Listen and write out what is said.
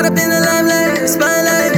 Caught up in the limelight, spotlight,